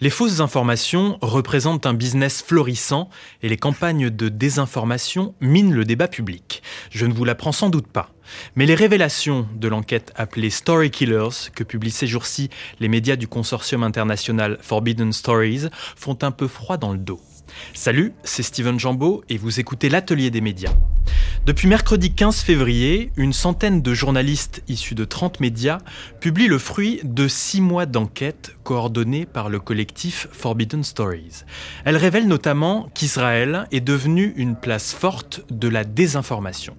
Les fausses informations représentent un business florissant et les campagnes de désinformation minent le débat public. Je ne vous l'apprends sans doute pas. Mais les révélations de l'enquête appelée Story Killers, que publient ces jours-ci les médias du consortium international Forbidden Stories, font un peu froid dans le dos. Salut, c'est Steven Jambeau et vous écoutez l'Atelier des médias. Depuis mercredi 15 février, une centaine de journalistes issus de 30 médias publient le fruit de six mois d'enquête coordonnée par le collectif Forbidden Stories. Elle révèle notamment qu'Israël est devenu une place forte de la désinformation.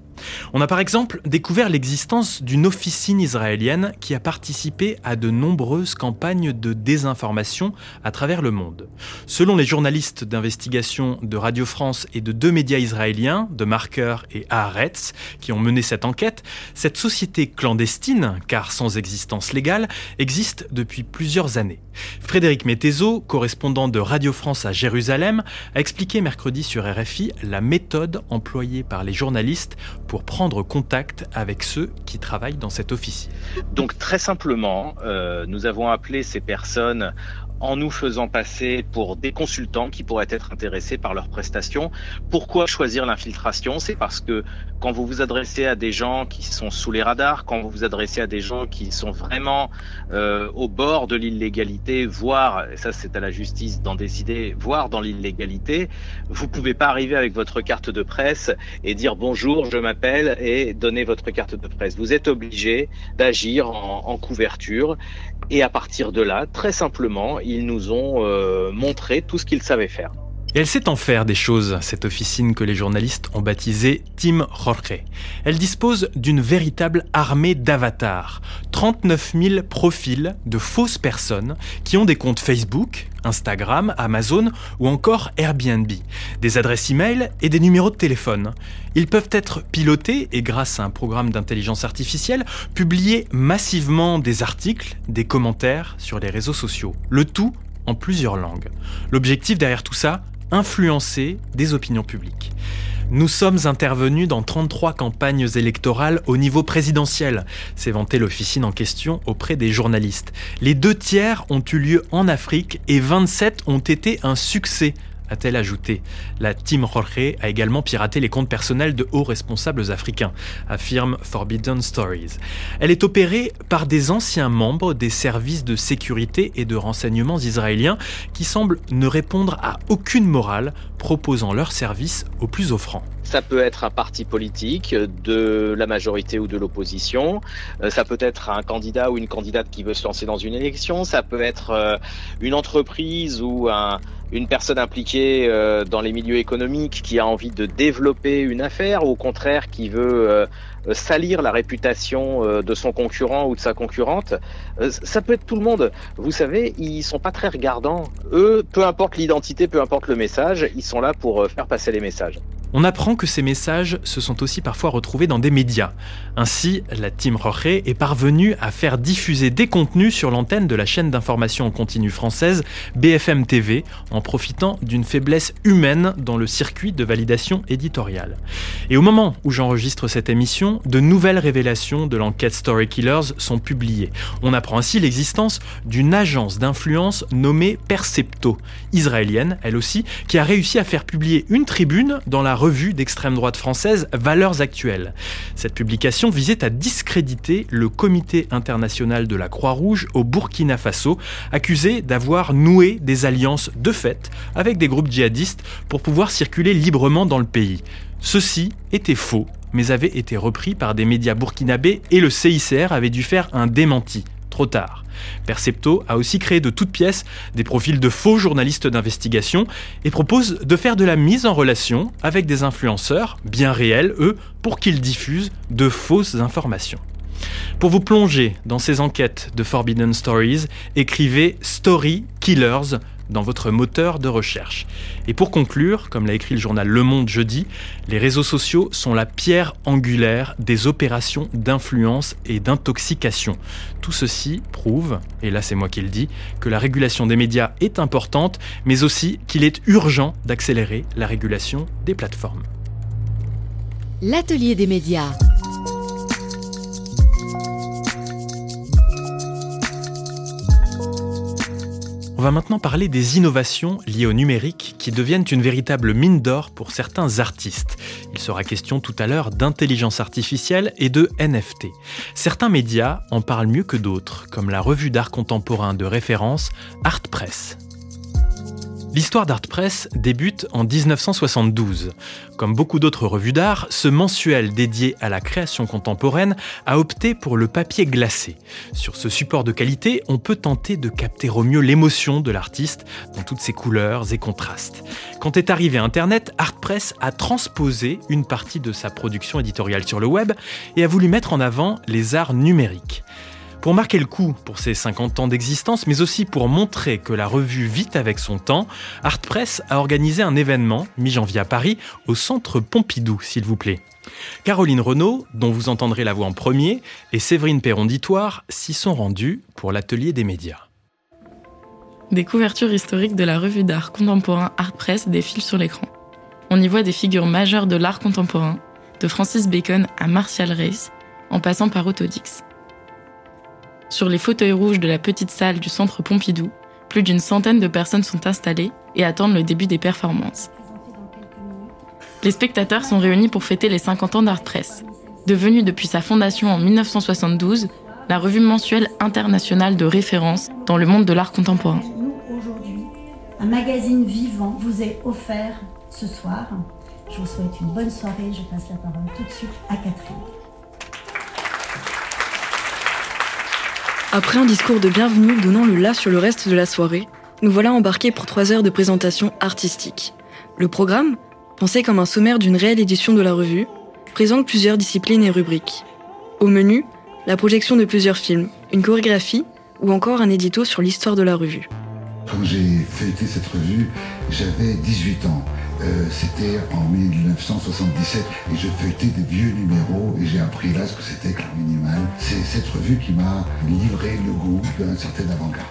On a par exemple découvert l'existence d'une officine israélienne qui a participé à de nombreuses campagnes de désinformation à travers le monde. Selon les journalistes d'investigation de Radio France et de deux médias israéliens, de Marker et Haaretz, qui ont mené cette enquête, cette société clandestine, car sans existence légale, existe depuis plusieurs années. Frédéric Mettezo, correspondant de Radio France à Jérusalem, a expliqué mercredi sur RFI la méthode employée par les journalistes pour prendre contact avec ceux qui travaillent dans cette officine. Donc très simplement, euh, nous avons appelé ces personnes en nous faisant passer pour des consultants qui pourraient être intéressés par leurs prestations. Pourquoi choisir l'infiltration? C'est parce que quand vous vous adressez à des gens qui sont sous les radars, quand vous vous adressez à des gens qui sont vraiment euh, au bord de l'illégalité, voire, ça c'est à la justice d'en décider, voire dans l'illégalité, vous pouvez pas arriver avec votre carte de presse et dire bonjour, je m'appelle et donner votre carte de presse. Vous êtes obligé d'agir en couverture et à partir de là, très simplement, ils nous ont euh, montré tout ce qu'ils savaient faire. Et elle sait en faire des choses, cette officine que les journalistes ont baptisée Team Jorge. Elle dispose d'une véritable armée d'avatars. 39 000 profils de fausses personnes qui ont des comptes Facebook, Instagram, Amazon ou encore Airbnb, des adresses e-mail et des numéros de téléphone. Ils peuvent être pilotés et grâce à un programme d'intelligence artificielle, publier massivement des articles, des commentaires sur les réseaux sociaux. Le tout en plusieurs langues. L'objectif derrière tout ça, influencer des opinions publiques. Nous sommes intervenus dans 33 campagnes électorales au niveau présidentiel, s'est vanté l'officine en question auprès des journalistes. Les deux tiers ont eu lieu en Afrique et 27 ont été un succès a-t-elle ajouté. La Team Jorge a également piraté les comptes personnels de hauts responsables africains, affirme Forbidden Stories. Elle est opérée par des anciens membres des services de sécurité et de renseignements israéliens qui semblent ne répondre à aucune morale, proposant leurs services aux plus offrants. Ça peut être un parti politique de la majorité ou de l'opposition. Euh, ça peut être un candidat ou une candidate qui veut se lancer dans une élection. Ça peut être euh, une entreprise ou un, une personne impliquée euh, dans les milieux économiques qui a envie de développer une affaire ou au contraire qui veut euh, salir la réputation euh, de son concurrent ou de sa concurrente. ça peut être tout le monde. Vous savez, ils sont pas très regardants. Eux, peu importe l'identité, peu importe le message, ils sont là pour faire passer les messages. On apprend que ces messages se sont aussi parfois retrouvés dans des médias. Ainsi, la Team Roche est parvenue à faire diffuser des contenus sur l'antenne de la chaîne d'information en continu française BFM TV en profitant d'une faiblesse humaine dans le circuit de validation éditoriale. Et au moment où j'enregistre cette émission, de nouvelles révélations de l'enquête Story Killers sont publiées. On apprend ainsi l'existence d'une agence d'influence nommée Percepto, israélienne elle aussi, qui a réussi à faire publier une tribune dans la revue d'extrême droite française Valeurs actuelles. Cette publication visait à discréditer le Comité international de la Croix-Rouge au Burkina Faso, accusé d'avoir noué des alliances de fait avec des groupes djihadistes pour pouvoir circuler librement dans le pays. Ceci était faux, mais avait été repris par des médias burkinabés et le CICR avait dû faire un démenti tard. Percepto a aussi créé de toutes pièces des profils de faux journalistes d'investigation et propose de faire de la mise en relation avec des influenceurs, bien réels eux, pour qu'ils diffusent de fausses informations. Pour vous plonger dans ces enquêtes de Forbidden Stories, écrivez Story Killers dans votre moteur de recherche. Et pour conclure, comme l'a écrit le journal Le Monde jeudi, les réseaux sociaux sont la pierre angulaire des opérations d'influence et d'intoxication. Tout ceci prouve, et là c'est moi qui le dis, que la régulation des médias est importante, mais aussi qu'il est urgent d'accélérer la régulation des plateformes. L'atelier des médias. On va maintenant parler des innovations liées au numérique qui deviennent une véritable mine d'or pour certains artistes. Il sera question tout à l'heure d'intelligence artificielle et de NFT. Certains médias en parlent mieux que d'autres, comme la revue d'art contemporain de référence Art Press. L'histoire d'Art Press débute en 1972. Comme beaucoup d'autres revues d'art, ce mensuel dédié à la création contemporaine a opté pour le papier glacé. Sur ce support de qualité, on peut tenter de capter au mieux l'émotion de l'artiste dans toutes ses couleurs et contrastes. Quand est arrivé Internet, Art Press a transposé une partie de sa production éditoriale sur le web et a voulu mettre en avant les arts numériques. Pour marquer le coup pour ses 50 ans d'existence, mais aussi pour montrer que la revue vit avec son temps, Art Press a organisé un événement, mi-janvier à Paris, au centre Pompidou, s'il vous plaît. Caroline Renaud, dont vous entendrez la voix en premier, et Séverine Perronditoire s'y sont rendues pour l'atelier des médias. Des couvertures historiques de la revue d'art contemporain Art Press défilent sur l'écran. On y voit des figures majeures de l'art contemporain, de Francis Bacon à Martial Race, en passant par Autodix. Sur les fauteuils rouges de la petite salle du centre Pompidou, plus d'une centaine de personnes sont installées et attendent le début des performances. Les spectateurs sont réunis pour fêter les 50 ans d'Art Press. Devenue depuis sa fondation en 1972, la revue mensuelle internationale de référence dans le monde de l'art contemporain. Aujourd'hui, un magazine vivant vous est offert ce soir. Je vous souhaite une bonne soirée. Je passe la parole tout de suite à Catherine. Après un discours de bienvenue donnant le là sur le reste de la soirée, nous voilà embarqués pour trois heures de présentation artistique. Le programme, pensé comme un sommaire d'une réelle édition de la revue, présente plusieurs disciplines et rubriques. Au menu, la projection de plusieurs films, une chorégraphie ou encore un édito sur l'histoire de la revue. Quand j'ai feuilleté cette revue, j'avais 18 ans. Euh, c'était en 1977 et je feuilletais des vieux numéros et j'ai appris là ce que c'était que l'art minimal. C'est cette revue qui m'a livré le goût d'un certain avant-garde.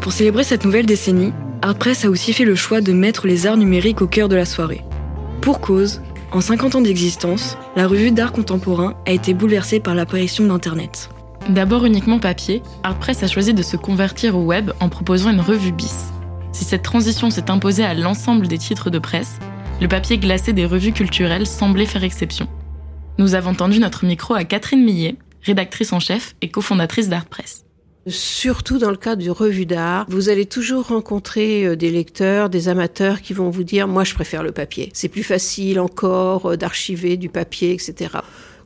Pour célébrer cette nouvelle décennie, Art Press a aussi fait le choix de mettre les arts numériques au cœur de la soirée. Pour cause, en 50 ans d'existence, la revue d'art contemporain a été bouleversée par l'apparition d'Internet. D'abord uniquement papier, Art Press a choisi de se convertir au web en proposant une revue bis. Si cette transition s'est imposée à l'ensemble des titres de presse, le papier glacé des revues culturelles semblait faire exception. Nous avons tendu notre micro à Catherine Millet, rédactrice en chef et cofondatrice d'Art Press. Surtout dans le cadre du revue d'art, vous allez toujours rencontrer euh, des lecteurs, des amateurs qui vont vous dire moi je préfère le papier. C'est plus facile encore euh, d'archiver du papier, etc.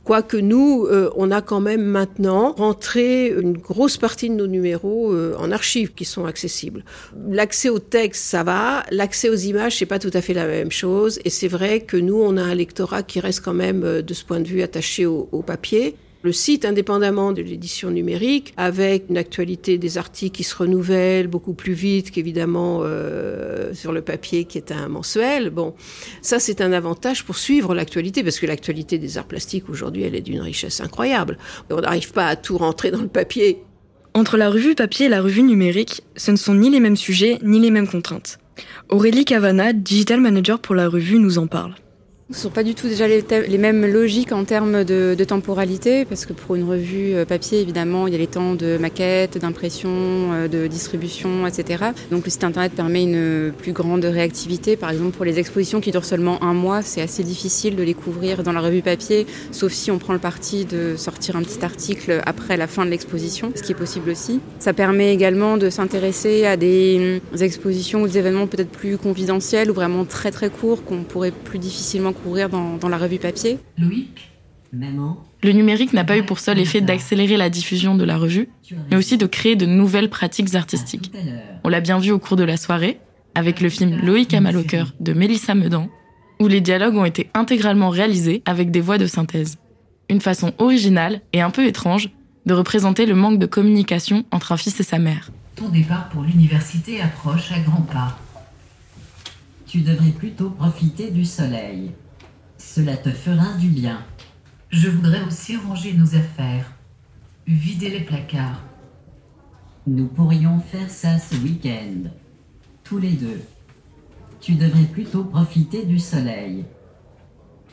Quoique nous, euh, on a quand même maintenant rentré une grosse partie de nos numéros euh, en archives qui sont accessibles. L'accès au texte, ça va. L'accès aux images, c'est pas tout à fait la même chose. Et c'est vrai que nous, on a un lectorat qui reste quand même, euh, de ce point de vue, attaché au, au papier le site indépendamment de l'édition numérique, avec une actualité des articles qui se renouvellent beaucoup plus vite qu'évidemment sur le papier qui est un mensuel. Bon, ça c'est un avantage pour suivre l'actualité, parce que l'actualité des arts plastiques aujourd'hui, elle est d'une richesse incroyable. On n'arrive pas à tout rentrer dans le papier. Entre la revue papier et la revue numérique, ce ne sont ni les mêmes sujets ni les mêmes contraintes. Aurélie Cavana, digital manager pour la revue, nous en parle. Ce ne sont pas du tout déjà les, mêmes logiques en termes de, de, temporalité, parce que pour une revue euh, papier, évidemment, il y a les temps de maquette, d'impression, euh, de distribution, etc. Donc le site internet permet une plus grande réactivité. Par exemple, pour les expositions qui durent seulement un mois, c'est assez difficile de les couvrir dans la revue papier, sauf si on prend le parti de sortir un petit article après la fin de l'exposition, ce qui est possible aussi. Ça permet également de s'intéresser à des expositions ou des événements peut-être plus confidentiels ou vraiment très très courts qu'on pourrait plus difficilement courir dans, dans la revue papier. Loïc, maman. Le numérique n'a pas eu pour seul effet d'accélérer la diffusion de la revue, mais aussi de créer de nouvelles pratiques artistiques. On l'a bien vu au cours de la soirée, avec le film Loïc a mal au cœur de Mélissa Medan, où les dialogues ont été intégralement réalisés avec des voix de synthèse. Une façon originale et un peu étrange de représenter le manque de communication entre un fils et sa mère. Ton départ pour l'université approche à grands pas. Tu devrais plutôt profiter du soleil. Cela te fera du bien. Je voudrais aussi ranger nos affaires. Vider les placards. Nous pourrions faire ça ce week-end. Tous les deux. Tu devrais plutôt profiter du soleil.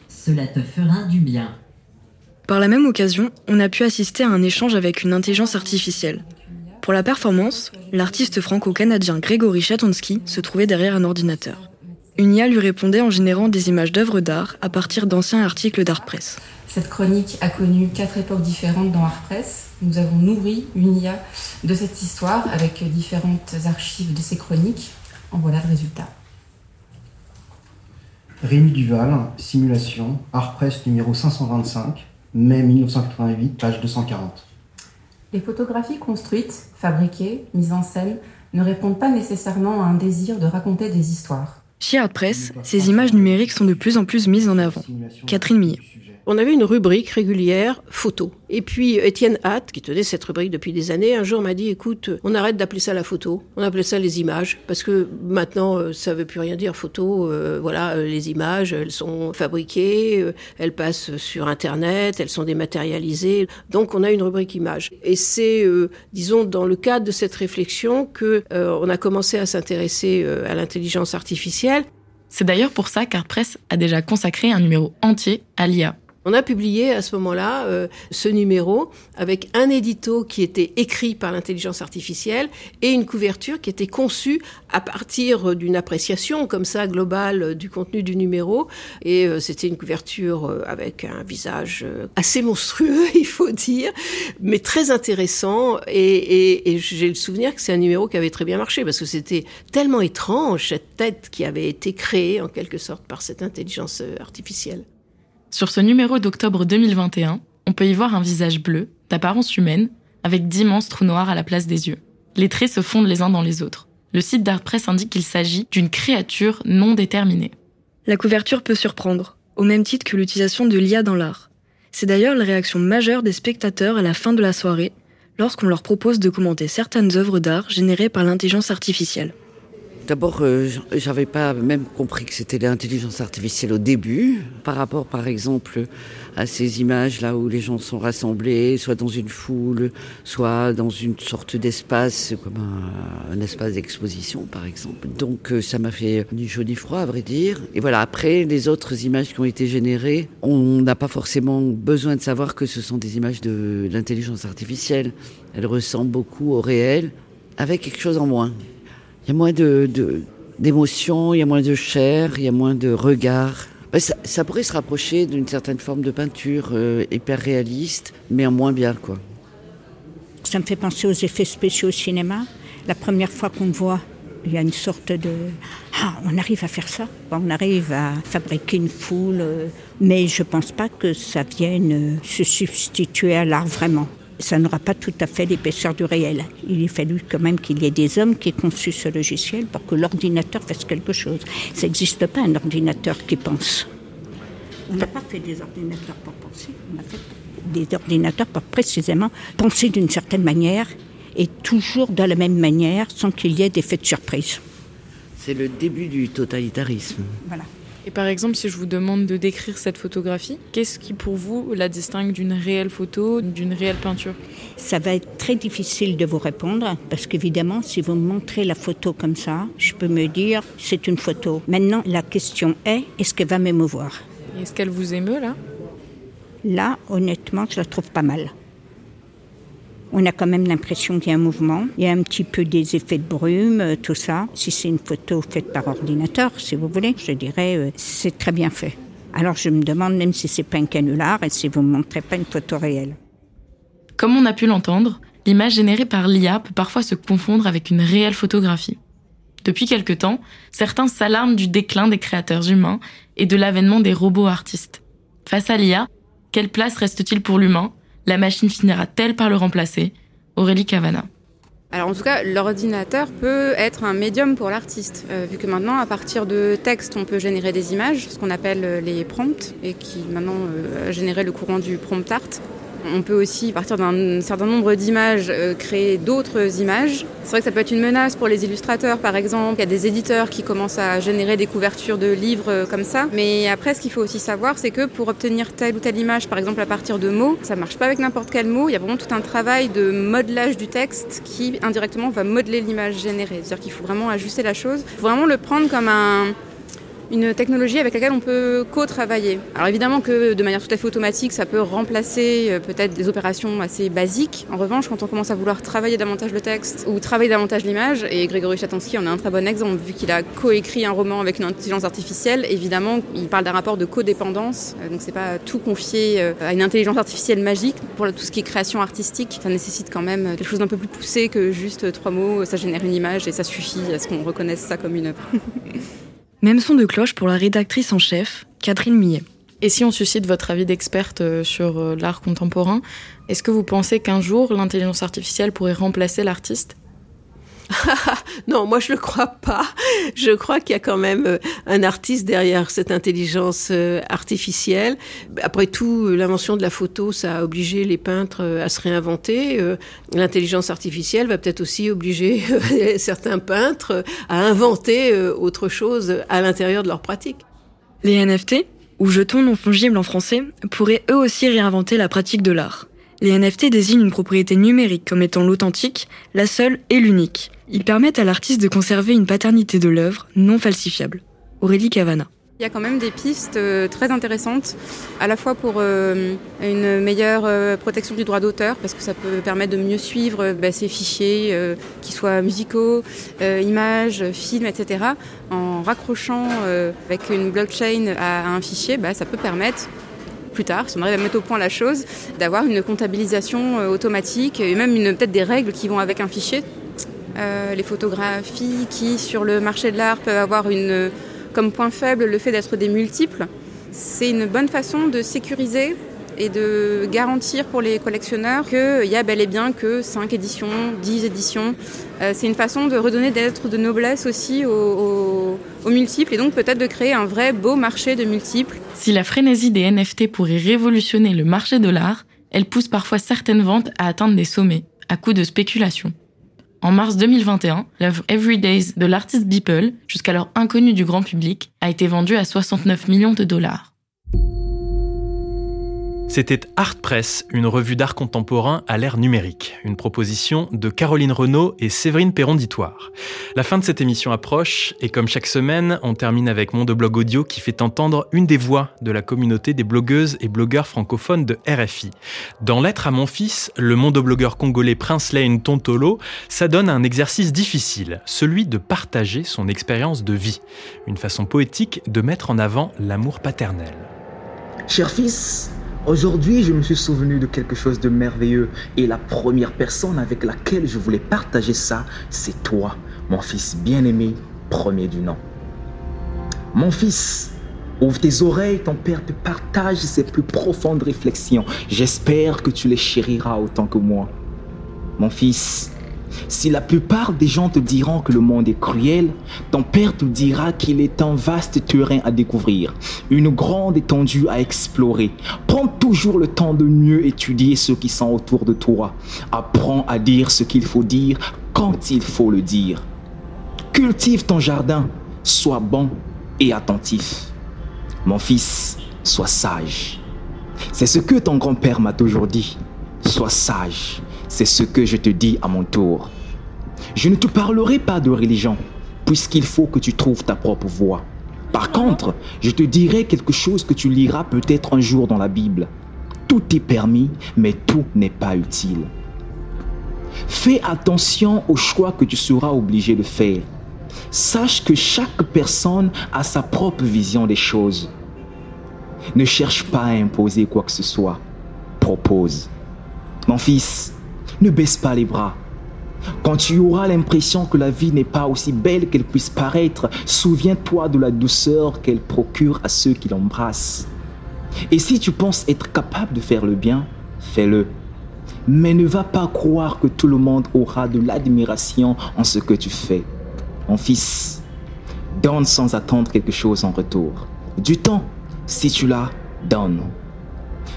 Cela te fera du bien. Par la même occasion, on a pu assister à un échange avec une intelligence artificielle. Pour la performance, l'artiste franco-canadien Grégory Chatonsky se trouvait derrière un ordinateur. Une IA lui répondait en générant des images d'œuvres d'art à partir d'anciens articles d'Art Press. Cette chronique a connu quatre époques différentes dans Art Press. Nous avons nourri une IA de cette histoire avec différentes archives de ces chroniques. En voilà le résultat. Rémi Duval, simulation, Art Press numéro 525, mai 1988, page 240. Les photographies construites, fabriquées, mises en scène ne répondent pas nécessairement à un désir de raconter des histoires. Chez ArtPress, ces images numériques sont de plus en plus mises en avant. Catherine Millet on avait une rubrique régulière photo. Et puis Étienne Hatt, qui tenait cette rubrique depuis des années, un jour m'a dit écoute, on arrête d'appeler ça la photo, on appelait ça les images, parce que maintenant euh, ça veut plus rien dire photo. Euh, voilà, euh, les images, elles sont fabriquées, elles passent sur Internet, elles sont dématérialisées. Donc on a une rubrique images. Et c'est, disons, dans le cadre de cette réflexion que on a commencé à s'intéresser à l'intelligence artificielle. C'est d'ailleurs pour ça qu'ArtPress a déjà consacré un numéro entier à l'IA. On a publié à ce moment-là euh, ce numéro avec un édito qui était écrit par l'intelligence artificielle et une couverture qui était conçue à partir d'une appréciation comme ça globale du contenu du numéro. Et euh, c'était une couverture euh, avec un visage assez monstrueux, il faut dire, mais très intéressant. Et, et j'ai le souvenir que c'est un numéro qui avait très bien marché parce que c'était tellement étrange cette tête qui avait été créée en quelque sorte par cette intelligence artificielle. Sur ce numéro d'octobre 2021, on peut y voir un visage bleu, d'apparence humaine, avec d'immenses trous noirs à la place des yeux. Les traits se fondent les uns dans les autres. Le site d'ArtPress indique qu'il s'agit d'une créature non déterminée. La couverture peut surprendre, au même titre que l'utilisation de l'IA dans l'art. C'est d'ailleurs la réaction majeure des spectateurs à la fin de la soirée, lorsqu'on leur propose de commenter certaines œuvres d'art générées par l'intelligence artificielle. D'abord, euh, j'avais pas même compris que c'était l'intelligence artificielle au début, par rapport, par exemple, à ces images là où les gens sont rassemblés, soit dans une foule, soit dans une sorte d'espace, comme un, espace d'exposition, par exemple. Donc, euh, ça m'a fait ni chaud ni froid, à vrai dire. Et voilà. Après, les autres images qui ont été générées, on n'a pas forcément besoin de savoir que ce sont des images de l'intelligence artificielle. Elles ressemblent beaucoup au réel, avec quelque chose en moins. Il y a moins de, il y a moins de chair, il y a moins de regard. Ça, ça pourrait se rapprocher d'une certaine forme de peinture euh, hyper réaliste, mais en moins bien, quoi. Ça me fait penser aux effets spéciaux au cinéma. La première fois qu'on voit, il y a une sorte de ah, on arrive à faire ça, on arrive à fabriquer une foule, euh, mais je pense pas que ça vienne euh, se substituer à l'art vraiment ça n'aura pas tout à fait l'épaisseur du réel. Il a fallu quand même qu'il y ait des hommes qui aient conçu ce logiciel pour que l'ordinateur fasse quelque chose. Ça n'existe pas un ordinateur qui pense. On n'a pas fait des ordinateurs pour penser, on a fait des ordinateurs pour précisément penser d'une certaine manière et toujours de la même manière sans qu'il y ait d'effet de surprise. C'est le début du totalitarisme. Voilà. Et par exemple, si je vous demande de décrire cette photographie, qu'est-ce qui pour vous la distingue d'une réelle photo, d'une réelle peinture? Ça va être très difficile de vous répondre parce qu'évidemment, si vous me montrez la photo comme ça, je peux me dire c'est une photo. Maintenant, la question est est-ce qu'elle va m'émouvoir? Est-ce qu'elle vous émeut là? Là, honnêtement, je la trouve pas mal on a quand même l'impression qu'il y a un mouvement. Il y a un petit peu des effets de brume, euh, tout ça. Si c'est une photo faite par ordinateur, si vous voulez, je dirais euh, c'est très bien fait. Alors je me demande même si c'est pas un canular et si vous ne montrez pas une photo réelle. Comme on a pu l'entendre, l'image générée par l'IA peut parfois se confondre avec une réelle photographie. Depuis quelque temps, certains s'alarment du déclin des créateurs humains et de l'avènement des robots artistes. Face à l'IA, quelle place reste-t-il pour l'humain? La machine finira-t-elle par le remplacer Aurélie Cavana. Alors en tout cas, l'ordinateur peut être un médium pour l'artiste, euh, vu que maintenant, à partir de textes, on peut générer des images, ce qu'on appelle euh, les prompts, et qui maintenant euh, générer le courant du prompt art. On peut aussi, à partir d'un certain nombre d'images, euh, créer d'autres images. C'est vrai que ça peut être une menace pour les illustrateurs, par exemple. Il y a des éditeurs qui commencent à générer des couvertures de livres euh, comme ça. Mais après, ce qu'il faut aussi savoir, c'est que pour obtenir telle ou telle image, par exemple à partir de mots, ça marche pas avec n'importe quel mot. Il y a vraiment tout un travail de modelage du texte qui indirectement va modeler l'image générée. C'est-à-dire qu'il faut vraiment ajuster la chose. Il faut vraiment le prendre comme un une technologie avec laquelle on peut co-travailler. Alors évidemment que de manière tout à fait automatique, ça peut remplacer euh, peut-être des opérations assez basiques. En revanche, quand on commence à vouloir travailler davantage le texte ou travailler davantage l'image, et Grégory Chatansky en est un très bon exemple, vu qu'il a coécrit un roman avec une intelligence artificielle, évidemment, il parle d'un rapport de codépendance, euh, donc c'est pas tout confié euh, à une intelligence artificielle magique. Pour tout ce qui est création artistique, ça nécessite quand même quelque chose d'un peu plus poussé que juste trois mots, ça génère une image et ça suffit à ce qu'on reconnaisse ça comme une œuvre. Même son de cloche pour la rédactrice en chef, Catherine Millet. Et si on suscite votre avis d'experte euh, sur euh, l'art contemporain, est-ce que vous pensez qu'un jour l'intelligence artificielle pourrait remplacer l'artiste? non, moi je le crois pas. Je crois qu'il y a quand même euh, un artiste derrière cette intelligence euh, artificielle. Après tout, l'invention de la photo, ça a obligé les peintres euh, à se réinventer. L'intelligence artificielle va peut-être aussi obliger certains peintres à inventer autre chose à l'intérieur de leur pratique. Les NFT, ou jetons non fongibles en français, pourraient eux aussi réinventer la pratique de l'art. Les NFT désignent une propriété numérique comme étant l'authentique, la seule et l'unique. Ils permettent à l'artiste de conserver une paternité de l'œuvre non falsifiable. Aurélie Cavana. Il y a quand même des pistes euh, très intéressantes, à la fois pour euh, une meilleure euh, protection du droit d'auteur, parce que ça peut permettre de mieux suivre bah, ces fichiers, qu'ils soient musicaux, images, films, etc. En raccrochant avec une blockchain à un fichier, bah, ça peut permettre plus tard, si on arrive à mettre au point la chose, d'avoir une comptabilisation automatique et même peut-être des règles qui vont avec un fichier euh, les photographies qui, sur le marché de l'art, peuvent avoir une, comme point faible le fait d'être des multiples. C'est une bonne façon de sécuriser et de garantir pour les collectionneurs qu'il y a bel et bien que 5 éditions, 10 éditions. Euh, c'est une façon de redonner des lettres de noblesse aussi aux, multiples et donc peut-être de créer un vrai beau marché de multiples. Si la frénésie des NFT pourrait révolutionner le marché de l'art, elle pousse parfois certaines ventes à atteindre des sommets, à coup de spéculation. En mars 2021, l'œuvre Every Days de l'artiste Beeple, jusqu'alors inconnue du grand public, a été vendue à 69 millions de dollars. C'était Art Press, une revue d'art contemporain à l'ère numérique. Une proposition de Caroline Renaud et Séverine Perron-Ditoire. La fin de cette émission approche et comme chaque semaine, on termine avec Monde Blog Audio qui fait entendre une des voix de la communauté des blogueuses et blogueurs francophones de RFI. Dans Lettre à mon fils, le monde blogueur congolais Prince Lane Tontolo s'adonne à un exercice difficile, celui de partager son expérience de vie. Une façon poétique de mettre en avant l'amour paternel. Cher fils, Aujourd'hui, je me suis souvenu de quelque chose de merveilleux et la première personne avec laquelle je voulais partager ça, c'est toi, mon fils bien-aimé, premier du nom. Mon fils, ouvre tes oreilles, ton père te partage ses plus profondes réflexions. J'espère que tu les chériras autant que moi. Mon fils, si la plupart des gens te diront que le monde est cruel, ton père te dira qu'il est un vaste terrain à découvrir, une grande étendue à explorer. Prends toujours le temps de mieux étudier ceux qui sont autour de toi. Apprends à dire ce qu'il faut dire quand il faut le dire. Cultive ton jardin, sois bon et attentif. Mon fils, sois sage. C'est ce que ton grand-père m'a toujours dit. Sois sage c'est ce que je te dis à mon tour. Je ne te parlerai pas de religion, puisqu'il faut que tu trouves ta propre voie. Par contre, je te dirai quelque chose que tu liras peut-être un jour dans la Bible. Tout est permis, mais tout n'est pas utile. Fais attention aux choix que tu seras obligé de faire. Sache que chaque personne a sa propre vision des choses. Ne cherche pas à imposer quoi que ce soit. Propose. Mon fils, ne baisse pas les bras. Quand tu auras l'impression que la vie n'est pas aussi belle qu'elle puisse paraître, souviens-toi de la douceur qu'elle procure à ceux qui l'embrassent. Et si tu penses être capable de faire le bien, fais-le. Mais ne va pas croire que tout le monde aura de l'admiration en ce que tu fais. Mon fils, donne sans attendre quelque chose en retour. Du temps, si tu l'as, donne.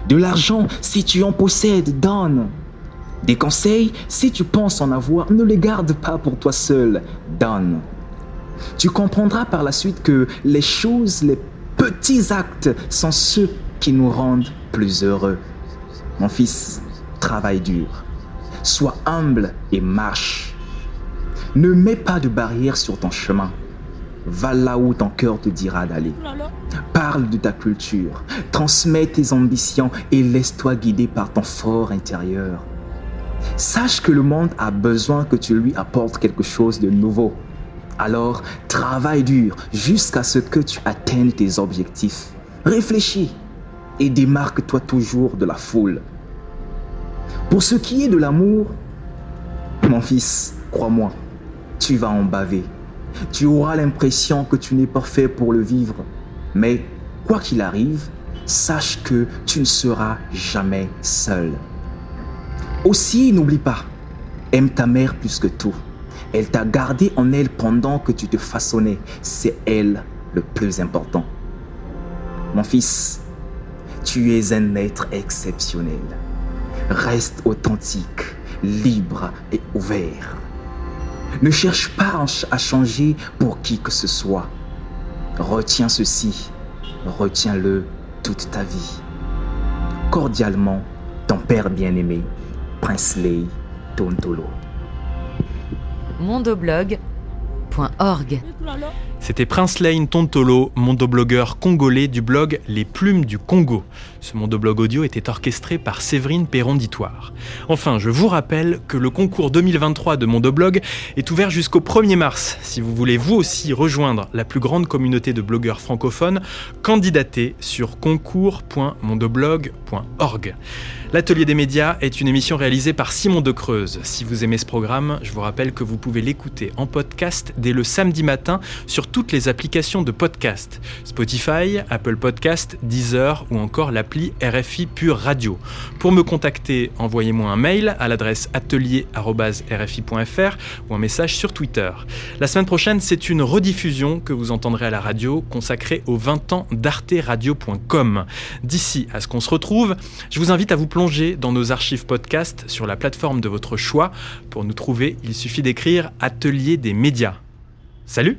De l'argent, si tu en possèdes, donne. Des conseils, si tu penses en avoir, ne les garde pas pour toi seul, donne. Tu comprendras par la suite que les choses, les petits actes sont ceux qui nous rendent plus heureux. Mon fils, travaille dur. Sois humble et marche. Ne mets pas de barrière sur ton chemin. Va là où ton cœur te dira d'aller. Parle de ta culture, transmets tes ambitions et laisse-toi guider par ton fort intérieur. Sache que le monde a besoin que tu lui apportes quelque chose de nouveau. Alors, travaille dur jusqu'à ce que tu atteignes tes objectifs. Réfléchis et démarque-toi toujours de la foule. Pour ce qui est de l'amour, mon fils, crois-moi, tu vas en baver. Tu auras l'impression que tu n'es pas fait pour le vivre. Mais quoi qu'il arrive, sache que tu ne seras jamais seul. Aussi, n'oublie pas, aime ta mère plus que tout. Elle t'a gardé en elle pendant que tu te façonnais. C'est elle le plus important. Mon fils, tu es un être exceptionnel. Reste authentique, libre et ouvert. Ne cherche pas à changer pour qui que ce soit. Retiens ceci, retiens-le toute ta vie. Cordialement, ton père bien-aimé, Prince Lei Tontolo. Mondoblog.org c'était Prince Lane Tontolo, mondoblogueur congolais du blog Les Plumes du Congo. Ce mondoblog audio était orchestré par Séverine Perronditoire. Enfin, je vous rappelle que le concours 2023 de Mondoblog est ouvert jusqu'au 1er mars. Si vous voulez vous aussi rejoindre la plus grande communauté de blogueurs francophones, candidatez sur concours.mondoblog.org. L'Atelier des médias est une émission réalisée par Simon De Creuse. Si vous aimez ce programme, je vous rappelle que vous pouvez l'écouter en podcast dès le samedi matin sur toutes les applications de podcast Spotify, Apple Podcast, Deezer ou encore l'appli RFI Pure Radio. Pour me contacter, envoyez-moi un mail à l'adresse atelier.rfi.fr ou un message sur Twitter. La semaine prochaine, c'est une rediffusion que vous entendrez à la radio consacrée aux 20 ans d'arteradio.com. D'ici à ce qu'on se retrouve, je vous invite à vous plonger dans nos archives podcast sur la plateforme de votre choix. Pour nous trouver, il suffit d'écrire Atelier des médias. Salut